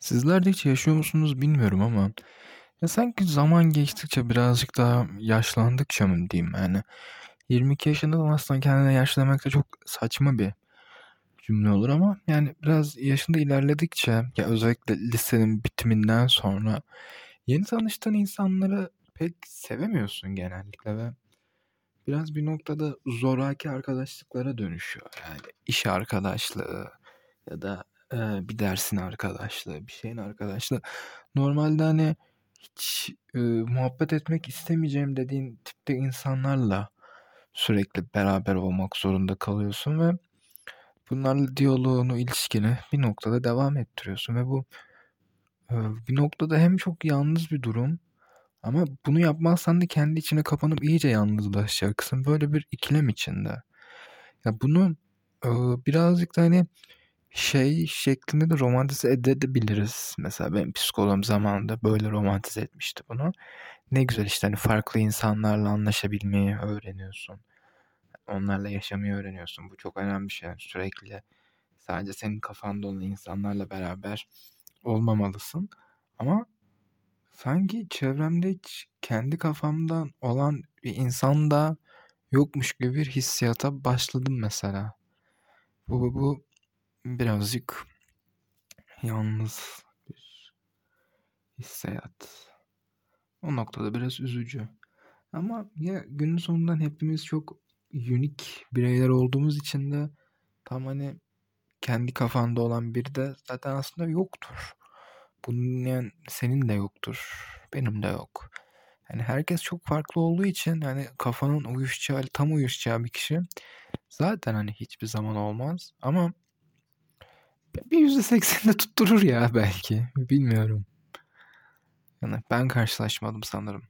Sizler de hiç yaşıyor musunuz bilmiyorum ama ya sanki zaman geçtikçe birazcık daha yaşlandıkça mı diyeyim yani 22 yaşında da aslında kendine yaşlı demek de çok saçma bir cümle olur ama yani biraz yaşında ilerledikçe ya özellikle lisenin bitiminden sonra yeni tanıştığın insanları pek sevemiyorsun genellikle ve biraz bir noktada zoraki arkadaşlıklara dönüşüyor. Yani iş arkadaşlığı ya da bir dersin arkadaşlığı, bir şeyin arkadaşlığı. Normalde hani hiç e, muhabbet etmek istemeyeceğim dediğin tipte insanlarla sürekli beraber olmak zorunda kalıyorsun ve bunlarla diyaloğunu, ilişkini bir noktada devam ettiriyorsun ve bu e, bir noktada hem çok yalnız bir durum ama bunu yapmazsan da kendi içine kapanıp iyice yalnızlaşacaksın. Böyle bir ikilem içinde. Ya bunu e, birazcık da hani şey şeklinde de romantize edebiliriz. Mesela benim psikologum zamanında böyle romantize etmişti bunu. Ne güzel işte hani farklı insanlarla anlaşabilmeyi öğreniyorsun. Onlarla yaşamayı öğreniyorsun. Bu çok önemli bir şey. Sürekli sadece senin kafanda olan insanlarla beraber olmamalısın. Ama sanki çevremde hiç kendi kafamdan olan bir insan da yokmuş gibi bir hissiyata başladım mesela. Bu, bu, bu birazcık yalnız bir hissiyat. O noktada biraz üzücü. Ama ya günün sonundan hepimiz çok unik bireyler olduğumuz için de tam hani kendi kafanda olan biri de zaten aslında yoktur. Bunun yani senin de yoktur. Benim de yok. Yani herkes çok farklı olduğu için yani kafanın uyuşacağı, tam uyuşacağı bir kişi zaten hani hiçbir zaman olmaz. Ama bir yüzde seksen de tutturur ya belki. Bilmiyorum. Yani ben karşılaşmadım sanırım.